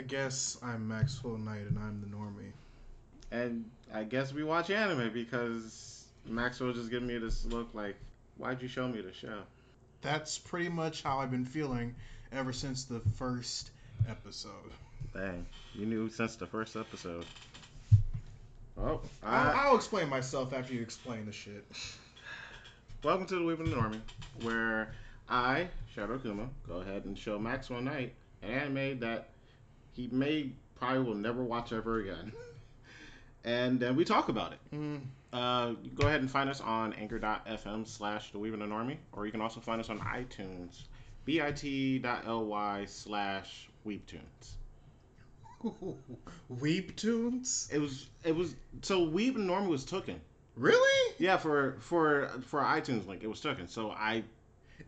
I guess I'm Maxwell Knight and I'm the normie. And I guess we watch anime because Maxwell just giving me this look like, why'd you show me the show? That's pretty much how I've been feeling ever since the first episode. Dang, you knew since the first episode. Oh, I'll, I, I'll explain myself after you explain the shit. welcome to the the Normie, where I, Shadow Kuma, go ahead and show Maxwell Knight an anime that he may probably will never watch ever again. and then we talk about it. Mm. Uh, go ahead and find us on anchor.fm slash the Weeb and the Normie, or you can also find us on iTunes, bit.ly slash Weebtunes. Weep tunes? It was it was so Weeb and Normie was taken. Really? Yeah, for for for iTunes link, it was taken. So I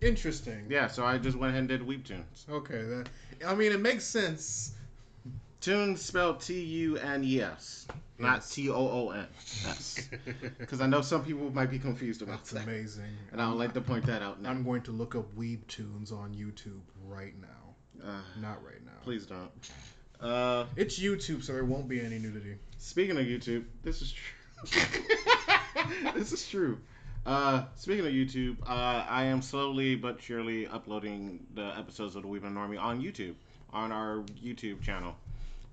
Interesting. yeah, so I just went ahead and did Weebtunes. Okay, that. I mean, it makes sense. Tunes spelled T U N E S, not. T O O N S, because I know some people might be confused about that. That's that, amazing. and I would like to point that out now. I'm going to look up Weeb tunes on YouTube right now. Uh, Not right now. please don't. Uh, It's YouTube, so there won't be any nudity. speaking of YouTube, this is true. this is true. Uh, speaking of YouTube, uh, I am slowly but surely uploading the episodes of the Weeb and Normie on YouTube, on our YouTube channel.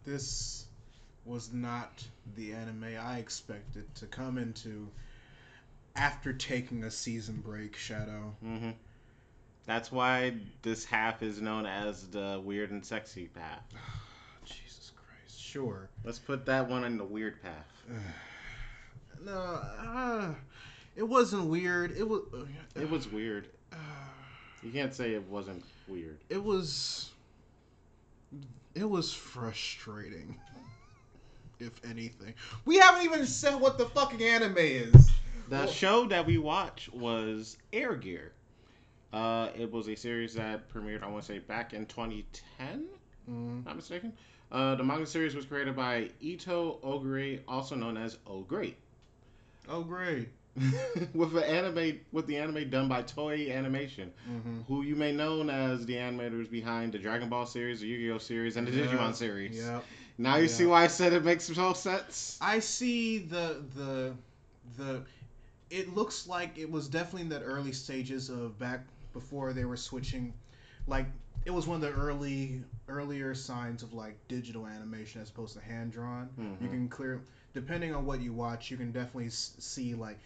This was not the anime I expected to come into after taking a season break, Shadow. hmm That's why this half is known as the weird and sexy path. Jesus Christ. Sure. Let's put that one in the weird path. No, uh, it wasn't weird. It was. It was weird. Uh, You can't say it wasn't weird. it was. It was frustrating. If anything, we haven't even said what the fucking anime is. The Well- show that we watched was Air Gear. Uh, it was a series that premiered, I want to say, back in 2010, Mm, not mistaken. Uh, the manga series was created by Ito Ogure, also known as O Great, oh, great. with the anime with the anime done by Toei Animation, hmm who you may know as the animators behind the Dragon Ball series, the Yu-Gi-Oh series, and the Digimon series. Yep. Now you Yeah. see why I said it makes total sense. I see the the the. It looks like it was definitely in the early stages of back before they were switching, like it was one of the early earlier signs of like digital animation as opposed to hand drawn. Mhm. You can clear, depending on what you watch, you can definitely see like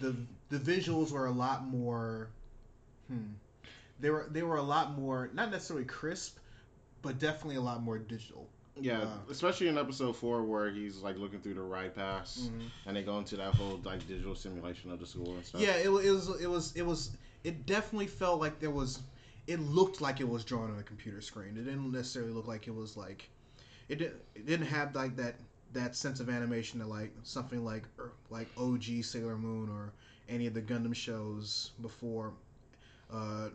the the visuals were a lot more. Hmm. They were they were a lot more not necessarily crisp, but definitely a lot more digital. Yeah, Uh, especially in episode four where he's like looking through the ride pass and they go into that whole like digital simulation of the school and stuff. Yeah, it, it was it was it was it definitely felt like there was it looked like it was drawn on a computer screen. It didn't necessarily look like it was like it didn't it didn't have like that that sense of animation to like something like er, like OG Sailor Moon or any of the Gundam shows before uh,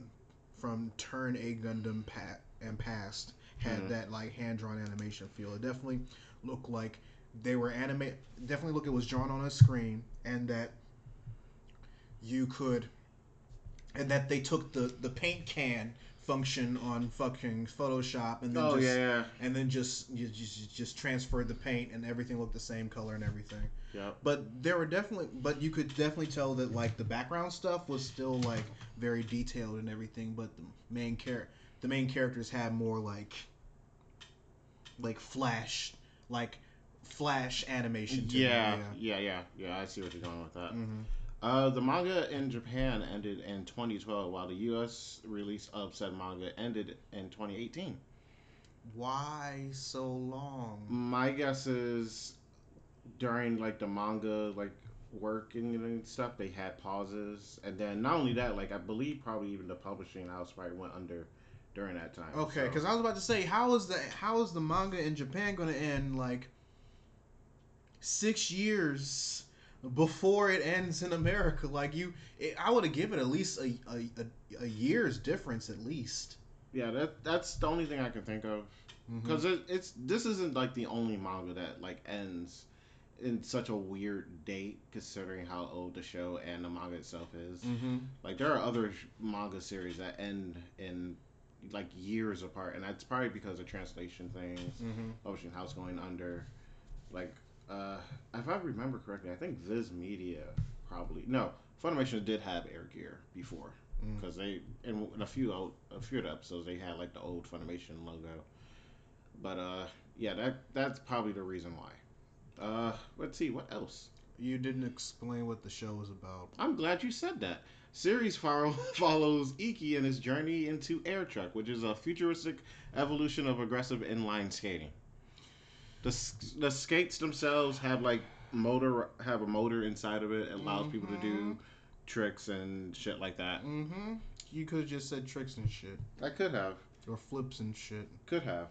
from Turn A Gundam pa- and past had Mhm. that like hand drawn animation feel. It definitely looked like they were animate. Definitely look it was drawn on a screen and that you could and that they took the the paint can function on fucking Photoshop and then Oh just yeah, yeah, and then just you just just transferred the paint and everything looked the same color and everything. Yep. But there were definitely but you could definitely tell that like the background stuff was still like very detailed and everything, but the main char- the main characters had more like like flash like flash animation to Yeah, them. yeah, yeah, yeah. I see what you're going with that. hmm Uh, the manga in Japan ended in 2012, while the U.S. release of said manga ended in 2018. Why so long? My guess is during like the manga like working and stuff, they had pauses, and then not only that, like I believe probably even the publishing house probably went under during that time. Okay, so- because I was about to say, how is the how is the manga in Japan going to end like six years before it ends in America? Like you, it, I would have given at least a, a, a, a year's difference at least. yeah, that that's the only thing I can think of. Because it, it's this isn't like the only manga that like ends in such a weird date considering how old the show and the manga itself is. Mm-hmm. Like there are other manga series that end in like years apart, and that's probably because of translation things. Mm-hmm. Ocean House going under, like uh, if I remember correctly, I think Viz Media probably no Funimation did have Air Gear before Mm. because they in, in a few old, a few of the episodes they had like the old Funimation logo, but uh yeah that that's probably the reason why. Uh, let's see what else. You didn't explain what the show was about. I'm glad you said that. Series follow, follows Iki in his journey into Air Trek, which is a futuristic evolution of aggressive inline skating. The the skates themselves have like motor have a motor inside of it. It allows people to do tricks and shit like that. Mm-hmm. You could have just said tricks and shit, I could have, or flips and shit. could have,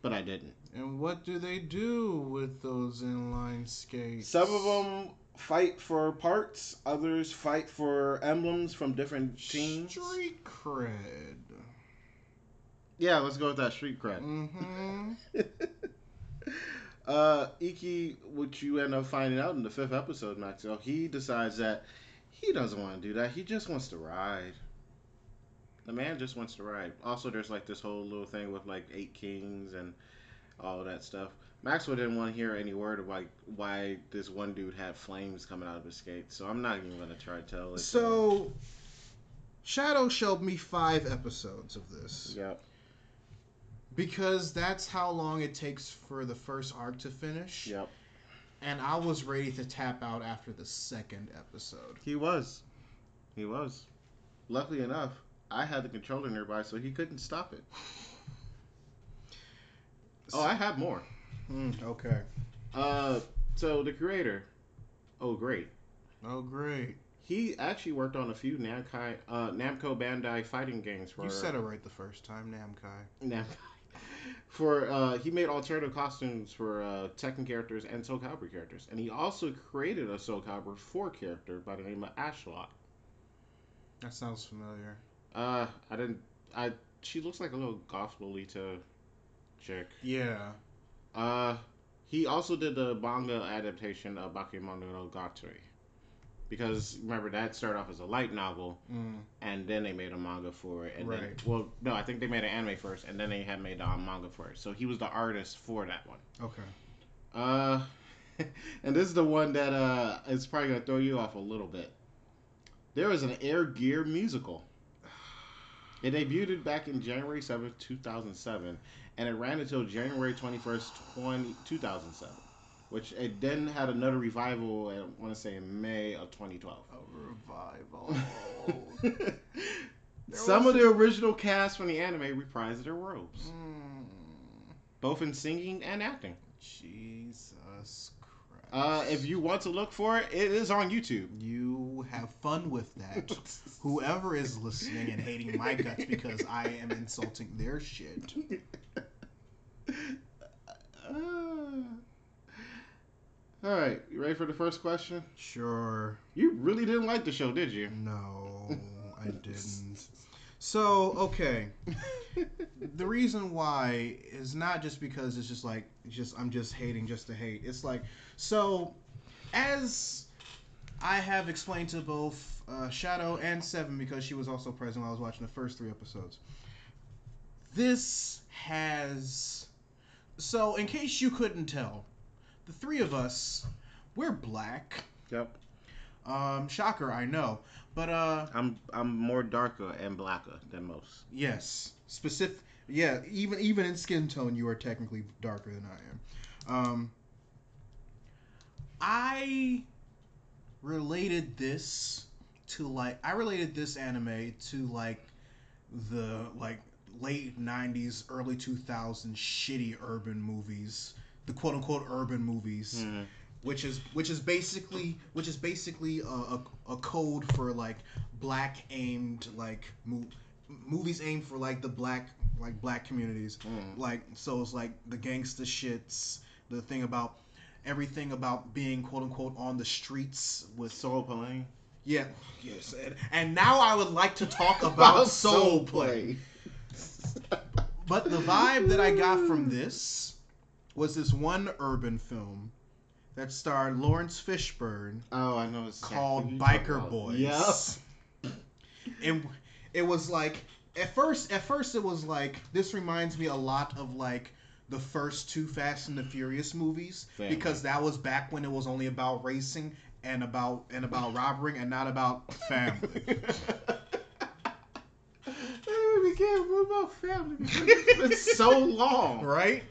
but I didn't. And what do they do with those inline skates? Some of them fight for parts. Others fight for emblems from different teams. Street cred. Yeah, let's go with that street cred. Mm-hmm. uh, Iki, which you end up finding out in the fifth episode, Maxwell, he decides that he doesn't want to do that. He just wants to ride. The man just wants to ride. Also, there's like this whole little thing with like eight kings and all that stuff. Maxwell didn't want to hear any word of like why this one dude had flames coming out of his skate, so I'm not even gonna try to tell it. So, Shadow showed me five episodes of this. Yep. Because that's how long it takes for the first arc to finish. Yep. And I was ready to tap out after the second episode. He was. He was. Luckily enough, I had the controller nearby, so he couldn't stop it. Oh, I have more. Mm, okay. Uh, so the creator, oh great, Oh, great. he actually worked on a few Namco, uh, Namco Bandai fighting games for You said it right the first time, Namkai. Namco. For uh, he made alternative costumes for uh, Tekken characters and Soul Calibur characters, and he also created a Soul Calibur 4 character by the name of Ashlotte. That sounds familiar. Uh, I didn't. I she looks like a little goth Lolita chick. Yeah. Uh, he also did the manga adaptation of Bakemonogatari. Because remember that started off as a light novel, Mm. and then they made a manga for it. And then, Right. well, no, I think they made an anime first, and then they had made a manga for it. So he was the artist for that one. Okay. Uh, and this is the one that uh is probably gonna throw you off a little bit. There was an Air Gear musical. It debuted back in January seventh, 2007, and it ran until January 21st, 20, 2007, which it then had another revival, I want to say in May of 2012. A revival. Some of the original cast from the anime reprised their roles, mm. both in singing and acting. Jesus Christ. Uh, if you want to look for it, it is on YouTube. You have fun with that. Whoever is listening and hating my guts because I am insulting their shit. Uh, all right, you ready for the first question? Sure. You really didn't like the show, did you? No, I didn't. So, okay. the reason why is not just because it's just like just I'm just hating just to hate. It's like so as I have explained to both uh, Shadow and Seven because she was also present while I was watching the first three episodes. This has so in case you couldn't tell, the three of us we're black. Yep. Um, shocker, I know, but uh, I'm I'm more darker and blacker than most. Yes, specific. Yeah, even even in skin tone, you are technically darker than I am. Um, I related this to like I related this anime to like the like late '90s, early 2000s shitty urban movies, the quote unquote urban movies Hmm. which is which is basically which is basically a, a, a code for like black aimed like mo- movies aimed for like the black like black communities Hmm. like so it's like the gangster shits the thing about everything about being quote unquote on the streets with Soul playing. yeah yes and, and now i would like to talk about soul play but the vibe that I got from this was this one urban film that starred Laurence Fishburne Oh, I know. It's called exactly you're Biker. Boys. and it was like at first at first it was like this reminds me a lot of like the first two Fast and the Furious movies Family. because that was back when it was only about racing and about and about robbering and not about family. we can't move about family. It's so long. right?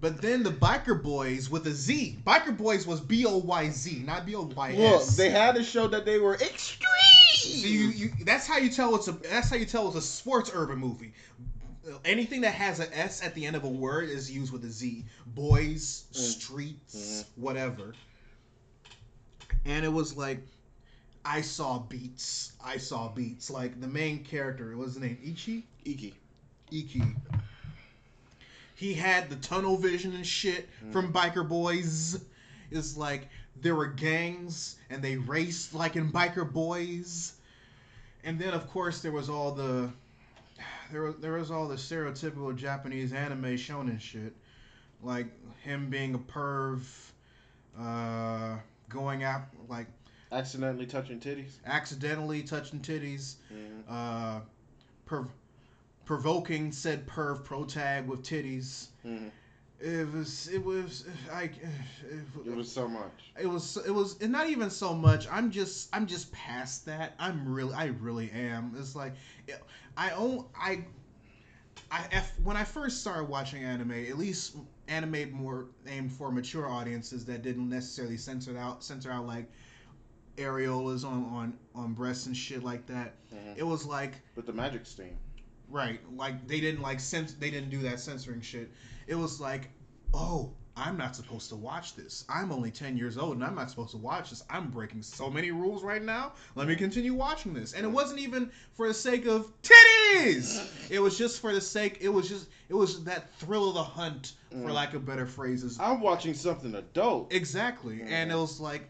But then the Biker Boys with a Z. Biker Boys was B O Y Z, not B O Y Look, they had to show that they were extreme. So you, you that's how you tell it's a that's how you tell it's a sports urban movie. Anything that has an S at the end of a word is used with a Z. Boys, Mm. streets, whatever. And it was like I saw beats. I saw beats. Like the main character, what was his name? Ichi? Iki. Iki. He had the tunnel vision and shit Mm. from Biker Boys. It's like there were gangs and they raced like in Biker Boys. And then of course there was all the there was there was all the stereotypical Japanese anime shonen shit. Like him being a perv, uh going out like Accidentally touching titties. accidentally touching titties Mhm. uh, prov- provoking said perv protag with titties. Mhm. It was it was I it, It was so much. it was it was and not even so much. I'm just I'm just past that. I'm really I really am. It's like I own I I when I first started watching anime, at least anime more aimed for mature audiences that didn't necessarily censor out censor out like areolas on on on breasts and shit like that. Mhm. It was like But the magic steam. Right. Like they didn't like cens- they didn't do that censoring shit. It was like, "Oh, I'm not supposed to watch this. I'm only 10 years old and I'm not supposed to watch this. I'm breaking so many rules right now. Let me continue watching this." And it wasn't even for the sake of titties. It was just for the sake it was just it was that thrill of the hunt for Mm. lack of better phrases. I'm watching something adult. Exactly. And it was like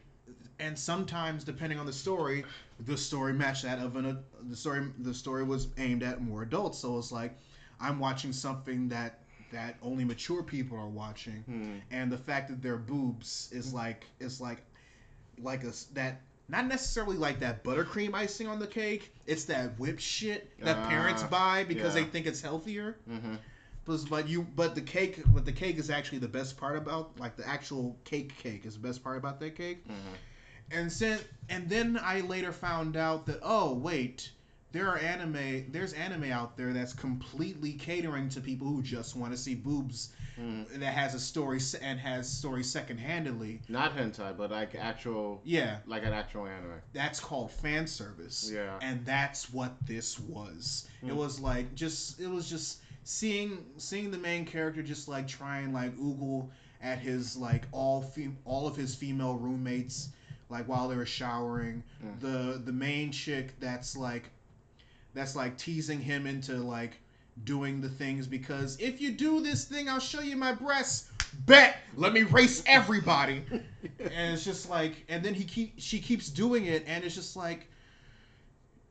and sometimes depending on the story, the story matched that of an uh, the story the story was aimed at more adults. So it's like I'm watching something that that only mature people are watching Mhm. and the fact that they're boobs is like is like like a that not necessarily like that buttercream icing on the cake. It's that whip shit that parents Ah, buy because yeah. they think it's healthier. Mhm. But, but you but the cake but the cake is actually the best part about like the actual cake cake is the best part about that cake. Mhm. And then and then I later found out that oh wait, there are anime there's anime out there that's completely catering to people who just want to see boobs Mhm. that has a story and has story second-handedly. Not hentai, but like actual, Yeah, like an actual anime. that's called fan service. Yeah. And that's what this was. It Hmm. was like just it was just seeing seeing the main character just like trying like oogle at his like all fem- all of his female roommates like while they were showering. Mm. The the main chick that's like that's like teasing him into like doing the things because if you do this thing I'll show you my breasts. Bet let me race everybody. and it's just like and then he keep she keeps doing it and it's just like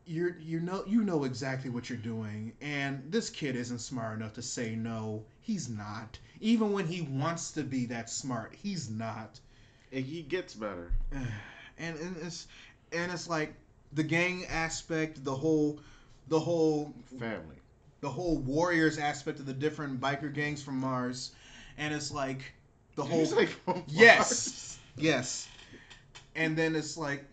you're you know you know exactly what you're doing and this kid isn't smart enough to say no he's not even when he wants to be that smart he's not And he gets better. and, and it's and it's like the gang aspect the whole the whole Family. the whole warriors aspect of the different biker gangs from mars and it's like the Did whole from Yes. Yes. And then it's like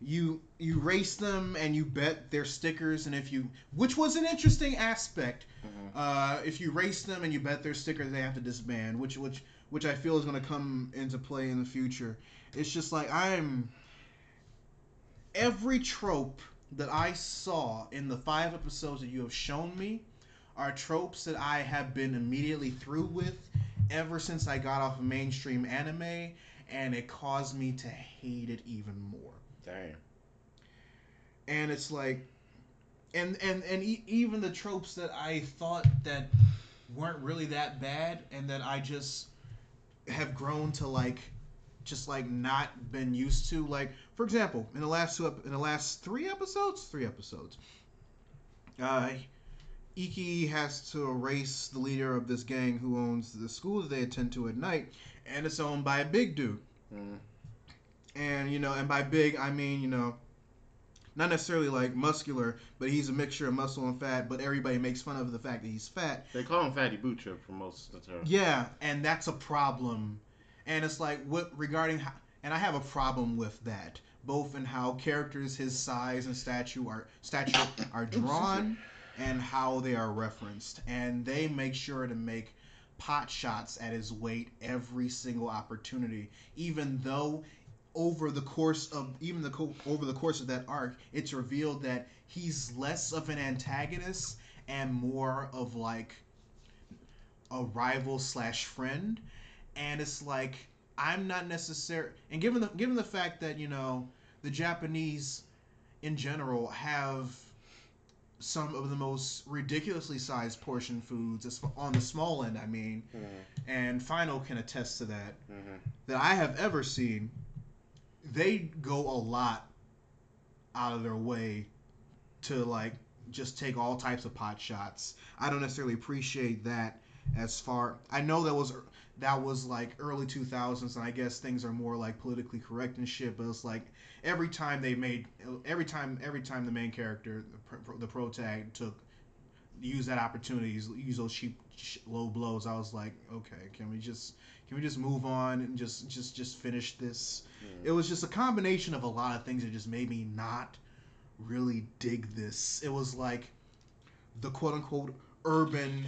you you race them and you bet their stickers and if you which was an interesting aspect. Mhm. Uh, if you race them and you bet their stickers they have to disband, which which which I feel is going to come into play in the future. It's just like I'm every trope that I saw in the five episodes that you have shown me are tropes that I have been immediately through with ever since I got off of mainstream anime, and it caused me to hate it even more. Damn. And it's like, and and and e- even the tropes that I thought that weren't really that bad, and that I just have grown to like, just like not been used to. Like, for example, in the last two, in the last three episodes, three episodes, uh, Iki has to erase the leader of this gang who owns the school that they attend to at night, and it's owned by a big dude. Mm. And you know, and by big I mean you know, not necessarily like muscular, but he's a mixture of muscle and fat. But everybody makes fun of the fact that he's fat. They call him Fatty Butcher for most of the time. Yeah, and that's a problem. And it's like what regarding how, and I have a problem with that, both in how characters his size and stature are stature are drawn, and how they are referenced. And they make sure to make pot shots at his weight every single opportunity, even though over the course of even the co- over the course of that arc, it's revealed that he's less of an antagonist and more of like a rival slash friend, and it's like I'm not necessary. And given the given the fact that you know the Japanese in general have some of the most ridiculously sized portion foods on the small end. I mean, Mhm. and Final can attest to that Mhm. that I have ever seen. They go a lot out of their way to like just take all types of pot shots. I don't necessarily appreciate that as far. I know that was that was like early 2000s and I guess things are more like politically correct and shit, but it's like every time they made every time every time the main character the, pro, the pro tag took use that opportunity use, use those cheap sh- low blows I was like okay can we just can we just move on and just just just finish this Mm. it was just a combination of a lot of things that just made me not really dig this. It was like the quote unquote urban,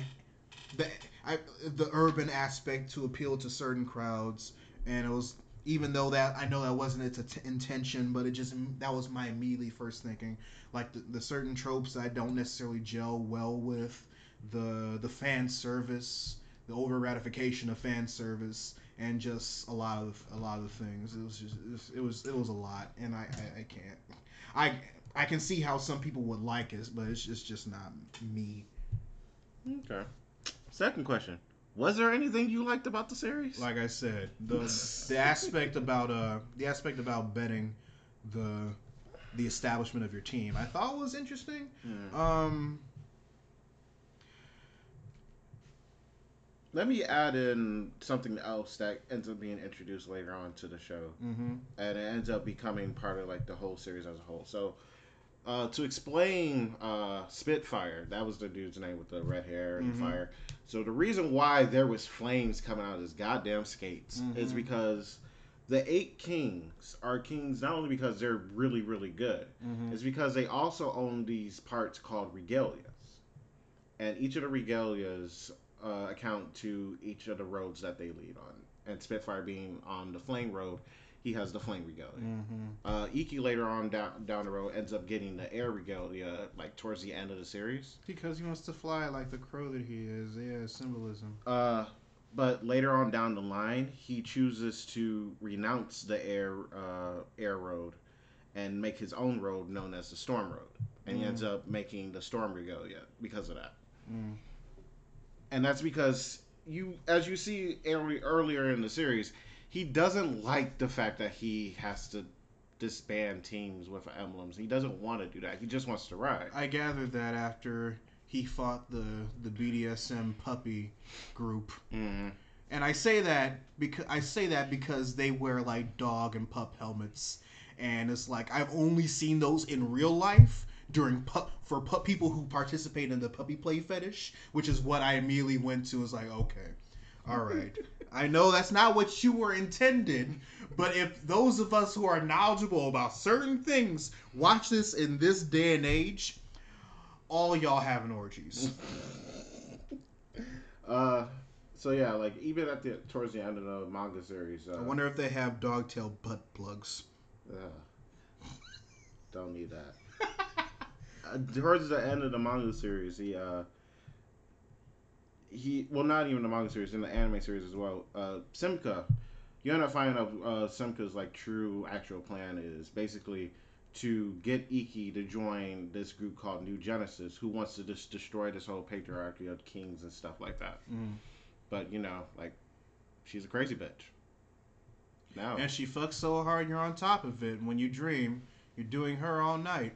the I, the urban aspect to appeal to certain crowds, and it was even though that I know that wasn't its int- intention, but it just that was my immediately first thinking. Like the, the certain tropes I don't necessarily gel well with, the the fan service, the over ratification of fan service, and just a lot of a lot of things. It was just it was it was, it was a lot, and I, I I can't. I I can see how some people would like it, but it's just just not me. Okay. Second question: Was there anything you liked about the series? Like I said, the the aspect about uh the aspect about betting the the establishment of your team, I thought was interesting. Mm. Um, Let me add in something else that ends up being introduced later on to the show, mhm. and it ends up becoming part of like the whole series as a whole. So, uh, to explain uh, Spitfire, that was the dude's name with the red hair and Mhm. fire. So the reason why there was flames coming out of his goddamn skates is Mhm. because the eight kings are kings not only because they're really really good, Mhm. it's because they also own these parts called regalias, and each of the regalias uh, account to each of the roads that they lead on. And Spitfire being on the flame road, he has the flame regalia. Mhm. Uh, Iki later on down down the road ends up getting the air regalia like towards the end of the series. Because he wants to fly like the crow that he is. Yeah, symbolism. Uh, but later on down the line, he chooses to renounce the air uh, air road and make his own road known as the storm road, and he Mm. ends up making the storm regalia because of that. Mm. And that's because you, as you see early, earlier in the series, he doesn't like the fact that he has to disband teams with emblems. He doesn't want to do that. He just wants to ride. I gathered that after he fought the the BDSM puppy group, hmm and I say that because I say that because they wear like dog and pup helmets, and it's like I've only seen those in real life during pup for pup people who participate in the puppy play fetish, which is what I immediately went to. Was like, okay, all right, I know that's not what you were intended, but if those of us who are knowledgeable about certain things watch this in this day and age, all y'all having orgies. Uh, so yeah, like even at the towards the end of the manga series, uh, I wonder if they have dogtail butt plugs. uh, don't need that. uh, towards the end of the manga series, he uh, he well not even the manga series in the anime series as well. Uh, Simca, you end up finding out uh, Simca's like true actual plan is basically to get Iki to join this group called New Genesis, who wants to just destroy this whole patriarchy of kings and stuff like that. Mm. But you know, like she's a crazy bitch. Now, And she fucks so hard you're on top of it. And when you dream, you're doing her all night.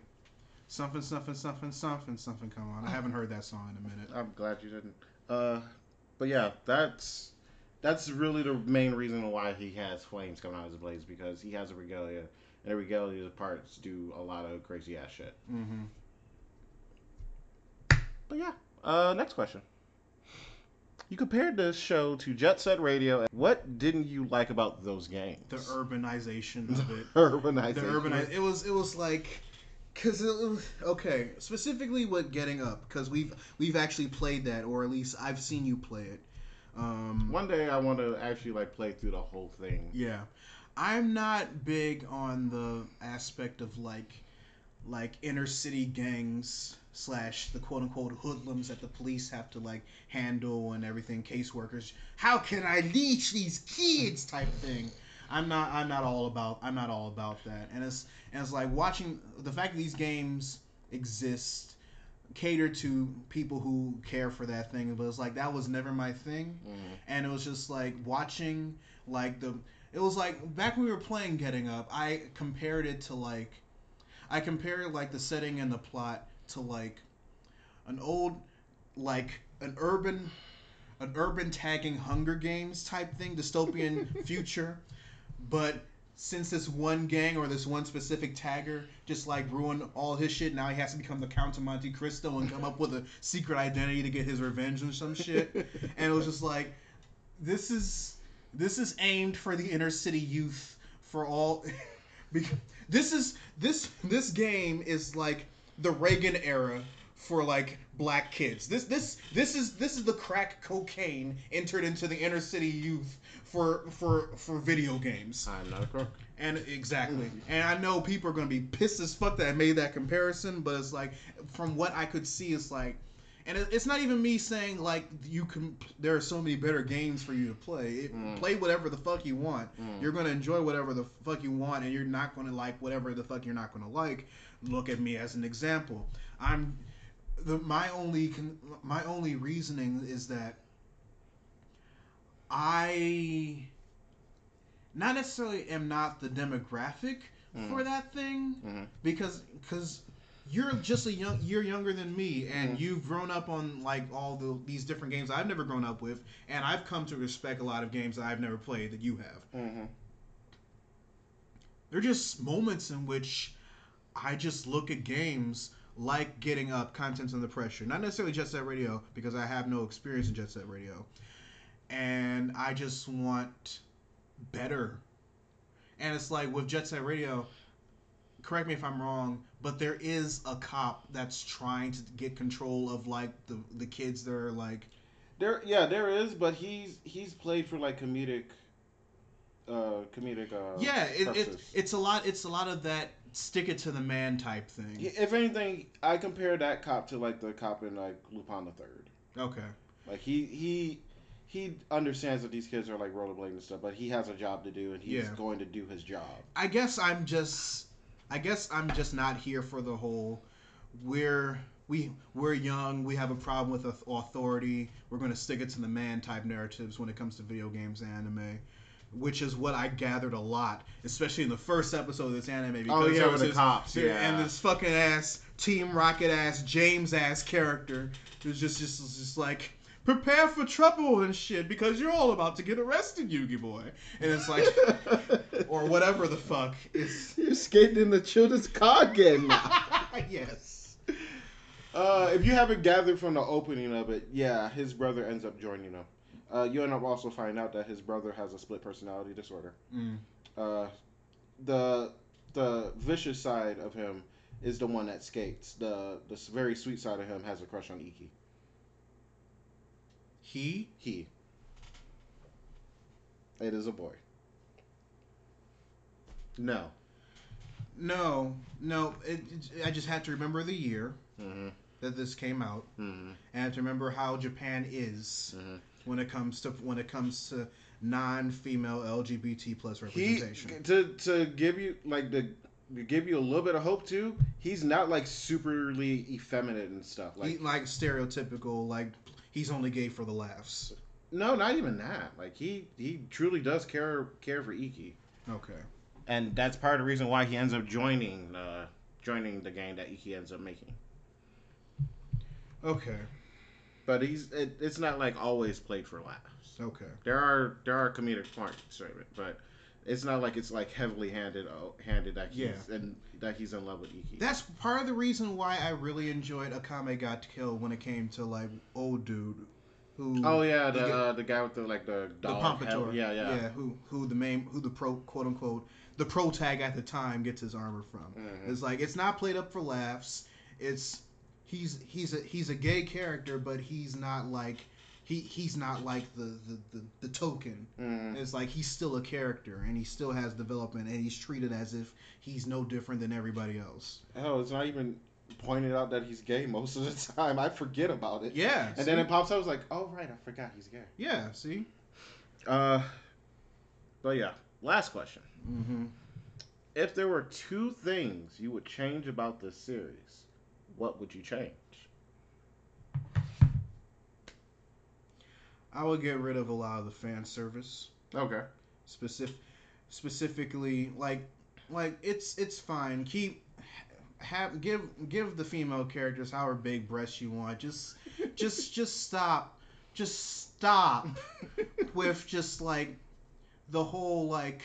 Something, something, something, something, something. Come on, I haven't heard that song in a minute. I'm glad you didn't. Uh, but yeah, that's that's really the main reason why he has flames coming out of his blades because he has a regalia, and the regalia parts do a lot of crazy ass shit. Mm-hmm. But yeah, uh, next question. You compared this show to Jet Set Radio. What didn't you like about those games? The urbanization of it. urbanization. the urbanize. It was. It was like. Cause it okay, specifically with Getting Up, because we've we've actually played that, or at least I've seen you play it. Um, One day I want to actually like play through the whole thing. Yeah. I'm not big on the aspect of like like inner city gangs slash the quote unquote hoodlums that the police have to like handle and everything, caseworkers. How can I leash these kids type thing. I'm not I'm not all about I'm not all about that. And it's and it's like watching the fact that these games exist cater to people who care for that thing but it's like that was never my thing Mhm. and it was just like watching like the it was like back when we were playing getting up i compared it to like i compared like the setting and the plot to like an old like an urban an urban tagging hunger games type thing dystopian future but since this one gang or this one specific tagger just like ruined all his shit, now he has to become the Count of Monte Cristo and come up with a secret identity to get his revenge and some shit. and it was just like, this is this is aimed for the inner city youth for all. because this is this this game is like the Reagan era for like black kids. This this this is this is the crack cocaine entered into the inner city youth for for for video games. I'm not a crook. And exactly. And I know people are gonna be pissed as fuck that I made that comparison, but it's like from what I could see, it's like, and it- it's not even me saying like you can. There are so many better games for you to play. It, Mm. Play whatever the fuck you want. Mm. You're gonna enjoy whatever the fuck you want, and you're not gonna like whatever the fuck you're not gonna like. Look at me as an example. I'm the my only con, my only reasoning is that I not necessarily am not the demographic Mm. for that thing Mhm. because because you're just a young you're younger than me and Mhm. you've grown up on like all the these different games I've never grown up with and I've come to respect a lot of games that I've never played that you have. Mhm. They're just moments in which I just look at games like Getting Up, Contents Under Pressure. Not necessarily Jet Set Radio, because I have no experience in Jet Set Radio. And I just want better. And it's like with Jet Set Radio, correct me if I'm wrong, but there is a cop that's trying to get control of like the, the kids that are like There, yeah, there is, but he's he's played for like comedic, uh, comedic. Uh, yeah it, it, it's a lot it's a lot of that stick it to the man type thing If anything, I compare that cop to like the cop in like Lupin the Third. okay Like he he he understands that these kids are like rollerblading and stuff, but he has a job to do and he's Yeah. going to do his job. I guess I'm just I guess I'm just not here for the whole we're we we're young, we have a problem with authority, we're going to stick it to the man type narratives when it comes to video games and anime. Which is what I gathered a lot, especially in the first episode of this anime. Because Oh yeah, there with was the cops. Yeah, and this fucking ass Team Rocket ass James ass character who's just just just like prepare for trouble and shit because you're all about to get arrested, Yugi boy. And it's like or whatever the fuck. It's You're skating in the children's card game now. yes. Uh, if you haven't gathered from the opening of it, yeah, his brother ends up joining him. Uh, you end up also finding out that his brother has a split personality disorder. Mm. Uh, the the vicious side of him is the one that skates. The the very sweet side of him has a crush on Iki. He He. It is a boy. No. no no. It, it- I just had to remember the year Mm-hmm. that this came out, Mm-hmm. and I had to remember how Japan is Mm-hmm. When it comes to when it comes to non-female LGBT plus He representation. to to give you like the to give you a little bit of hope too. He's not like superly effeminate and stuff. Like he, like stereotypical, like he's only gay for the laughs. no, not even that. Like he he truly does care care for Iki. Okay. and that's part of the reason why he ends up joining uh, joining the gang that Iki ends up making. Okay. But he's it, it's not like always played for laughs. Okay. There are there are comedic parts it, but it's not like it's like heavily handed oh, handed that he's Yeah. and that he's in love with Iki. That's part of the reason why I really enjoyed Akame ga Kill when it came to like old dude who oh yeah, the uh, the guy with the like the the pompadour. Yeah, yeah. Yeah, who who the main who the pro quote unquote the pro tag at the time gets his armor from. Mhm. It's like it's not played up for laughs. It's he's he's a he's a gay character, but he's not like he he's not like the the, the, the token. Mhm. It's like he's still a character and he still has development and he's treated as if he's no different than everybody else. Hell, it's not even pointed out that he's gay most of the time. I forget about it. Yeah. And then it pops up. I was like, oh right, I forgot he's gay. yeah. See. Uh, but yeah. Last question. Mm-hmm. If there were two things you would change about this series, what would you change? I would get rid of a lot of the fan service. Okay. specific specifically like like it's it's fine keep have give give the female characters however big breasts you want just just just stop just stop with just like the whole like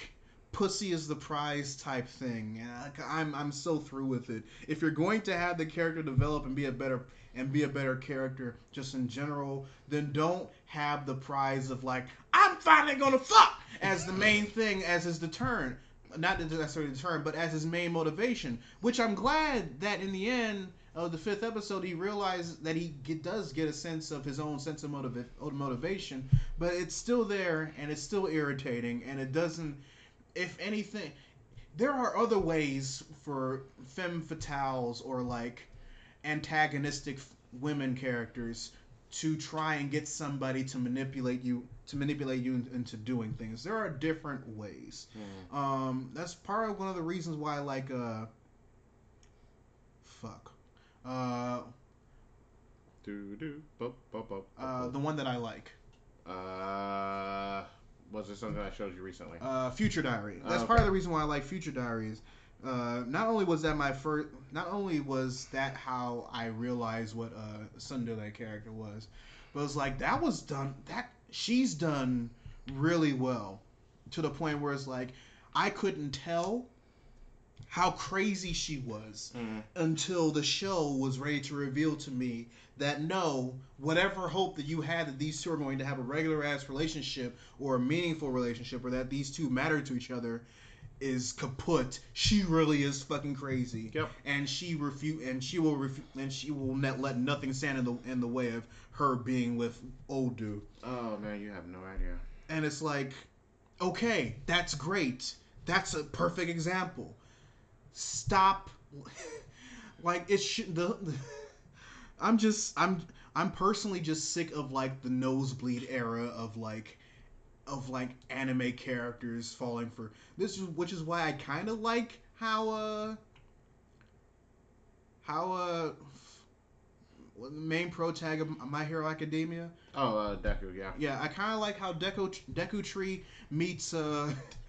pussy is the prize type thing. I'm i'm so through with it. If you're going to have the character develop and be a better and be a better character just in general then don't have the prize of like i'm finally gonna fuck as the main thing as his deterrent. Not necessarily deterrent but as his main motivation which i'm glad that in the end of the fifth episode he realized that he get, does get a sense of his own sense of motiva- motivation but it's still there and it's still irritating and it doesn't if anything there are other ways for femme fatales or like antagonistic women characters to try and get somebody to manipulate you to manipulate you into doing things. There are different ways. Um that's part of one of the reasons why I like uh fuck. Uh Do do uh the one that I like. Uh, was it something I showed you recently? uh Future Diary that's Oh, part of the reason why I like Future Diaries uh, not only was that my first, not only was that how I realized what uh, Sundele character was, but it was like that was done. That she's done really well, to the point where it's like I couldn't tell how crazy she was Mhm. until the show was ready to reveal to me that no, whatever hope that you had that these two are going to have a regular ass relationship or a meaningful relationship or that these two matter to each other is kaput. She really is fucking crazy. Yep. And she refute and she will refu- and she will not let nothing stand in the in the way of her being with old dude. Oh man, you have no idea. And it's like, okay, that's great. That's a perfect example. Stop. like it should. The, the- I'm just. I'm. I'm personally just sick of like the nosebleed era of like, of like anime characters falling for this, is which is why I kind of like how uh. How uh. what, the main pro tag of My Hero Academia Oh, uh, Deku, yeah. yeah, I kind of like how Deku Deku Tree meets uh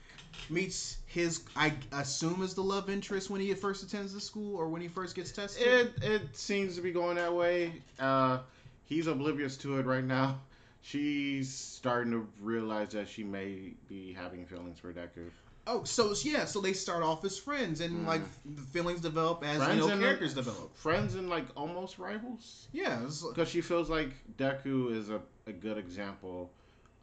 meets his I assume is the love interest when he first attends the school or when he first gets tested. It it seems to be going that way. Uh, he's oblivious to it right now. She's starting to realize that she may be having feelings for Deku. oh, so yeah, so they start off as friends and Mm. like the feelings develop as Friends you know characters develop. Friends and like almost rivals. Yeah, it's like- Because she feels like Deku is a, a good example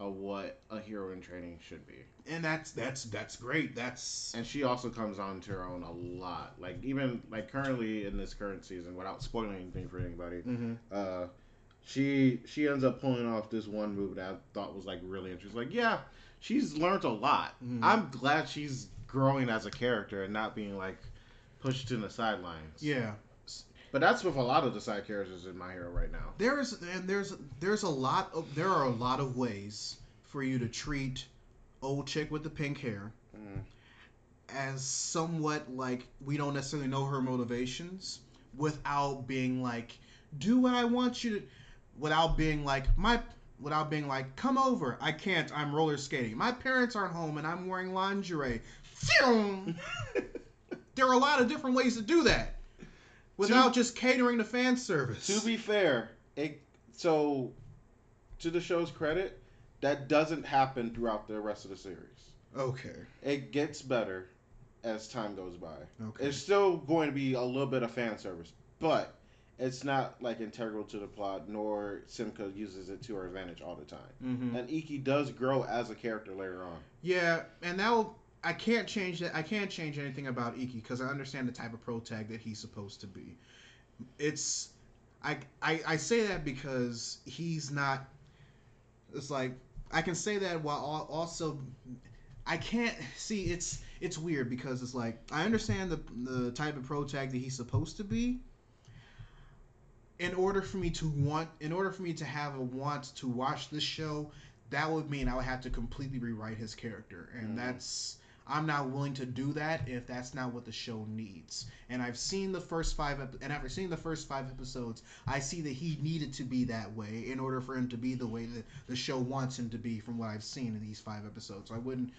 of what a hero in training should be. and that's that's that's great. That's And she also comes on to her own a lot. Like even like currently in this current season, without spoiling anything for anybody, Mhm. uh, she she ends up pulling off this one move that I thought was like really interesting. Like, yeah, she's learned a lot. Mhm. I'm glad she's growing as a character and not being like pushed to the sidelines. yeah. But that's with a lot of the side characters in My Hero right now. There's and there's there's a lot of there are a lot of ways for you to treat old chick with the pink hair Mm. as somewhat like we don't necessarily know her motivations without being like do what I want you to without being like my without being like come over. I can't. I'm roller skating. My parents aren't home and I'm wearing lingerie. There are a lot of different ways to do that without just catering to fan service. To be fair, it so to the show's credit, that doesn't happen throughout the rest of the series. okay, It gets better as time goes by. okay, It's still going to be a little bit of fan service, but it's not like integral to the plot, nor Simca uses it to her advantage all the time. hmm And Iki does grow as a character later on. yeah, and that will. I can't change that. I can't change anything about Iki because I understand the type of pro tag that he's supposed to be. It's, I, I, I say that because he's not. It's like I can say that while also, I can't see. It's it's weird because it's like I understand the the type of pro tag that he's supposed to be. In order for me to want, in order for me to have a want to watch this show, that would mean I would have to completely rewrite his character, and Mhm. that's I'm not willing to do that if that's not what the show needs. And I've seen the first five, ep- and after seeing the first five episodes, I see that he needed to be that way in order for him to be the way that the show wants him to be. From what I've seen in these five episodes, so I wouldn't,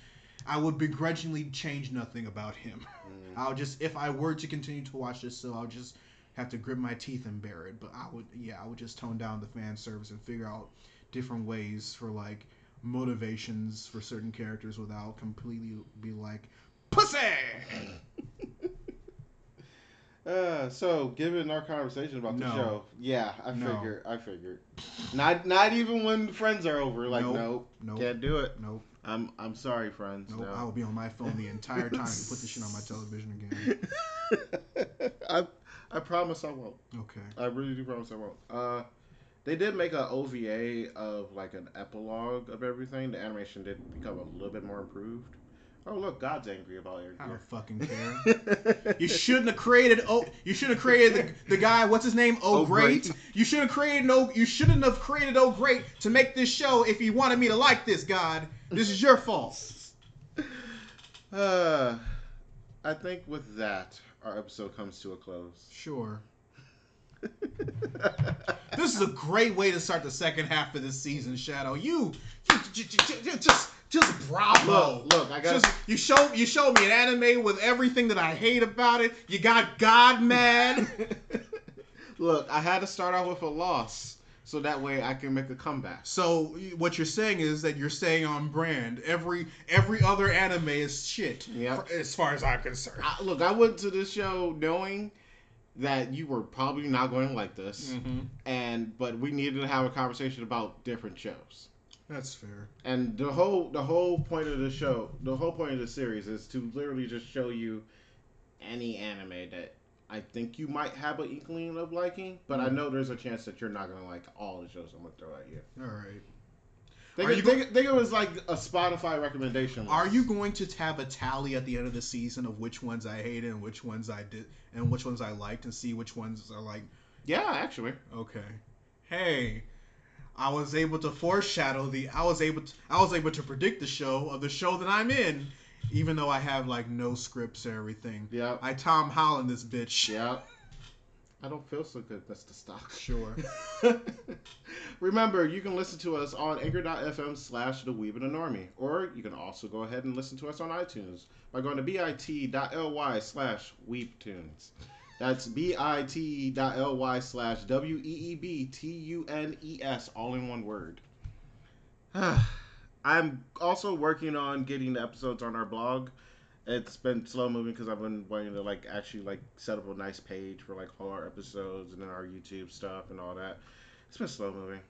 I would begrudgingly change nothing about him. Mm. I'll just, if I were to continue to watch this, so I'll just have to grit my teeth and bear it. But I would, yeah, I would just tone down the fan service and figure out different ways for like motivations for certain characters without completely be like pussy. Uh, so given our conversation about the No. show, yeah, I No. figured. I figured. Not not even when friends are over. Like, Nope. nope, Nope. can't do it. Nope. I'm I'm sorry, friends. Nope. no. I will be on my phone the entire time to put this shit on my television again. I I promise I won't. Okay. I really do promise I won't. Uh, they did make a OVA of like an epilogue of everything. The animation did become a little bit more improved. Oh look, God's angry about Eric. I don't fucking care. You shouldn't have created oh you should have created the, the guy what's his name oh, Oh, great. Great. you should have created no you shouldn't have created oh great to make this show if you wanted me to like this God this is your fault Uh, I think with that, our episode comes to a close. sure this is a great way to start the second half of this season Shadow you, you, you, you- just just bravo look, look, I got. Just, you show you showed me an anime with everything that I hate about it. You got God mad. Look, I had to start out with a loss, so that way I can make a comeback. So what you're saying is that you're staying on brand. Every every other anime is shit. Yep. for- as far as I'm concerned. I, look, I went to this show knowing that you were probably not going to like this, Mm-hmm. and but we needed to have a conversation about different shows. That's fair. And the whole the whole point of the show, the whole point of the series is to literally just show you any anime that I think you might have an inkling of liking, but I Mhm. know there's a chance that you're not gonna like all the shows I'm gonna throw at you. All right. Think, Are of, you think, think it as like a Spotify recommendation. Are you going to have a tally at the end of the season of which ones I hated and which ones I did and which ones I liked and see which ones are like Yeah, actually. okay. Hey, I was able to foreshadow the I was able to I was able to predict the show of the show that I'm in even though I have like no scripts or everything. Yeah. I Tom Holland this bitch. Yeah. I don't feel so good, Mr. Stark. Sure. Remember, you can listen to us on anchor.fm slash the Weeb and the Normie. Or you can also go ahead and listen to us on iTunes by going to bit.ly slash Weebtunes. That's bit.ly slash W E E B T U N E S, all in one word. I'm also working on getting the episodes on our blog. It's been slow moving because I've been wanting to like actually like set up a nice page for like all our episodes and then our YouTube stuff and all that. It's been slow moving,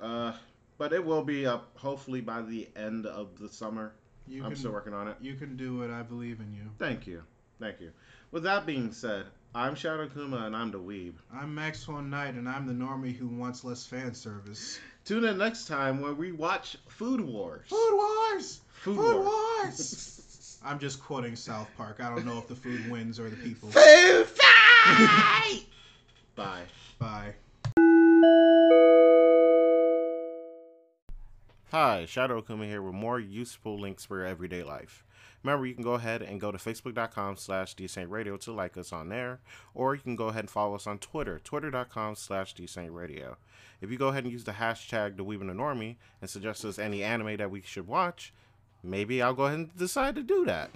uh, but it will be up hopefully by the end of the summer. You I'm can still working on it. you can do it. I believe in you. Thank you, thank you. With that being said, I'm Shadow Akuma and I'm the Weeb. I'm Maxwell Knight and I'm the normie who wants less fan service. Tune in next time when we watch Food Wars. Food Wars. Food, Food Wars. Wars. I'm just quoting South Park. I don't know if the food wins or the people. Food fight. Bye. Bye. Hi, Shadow Akuma here with more useful links for your everyday life. Remember, you can go ahead and go to facebook.com slash Radio to like us on there, or you can go ahead and follow us on Twitter, twitter.com slash Radio. If you go ahead and use the hashtag the Weeb and the Normie and suggest us any anime that we should watch, maybe I'll go ahead and decide to do that.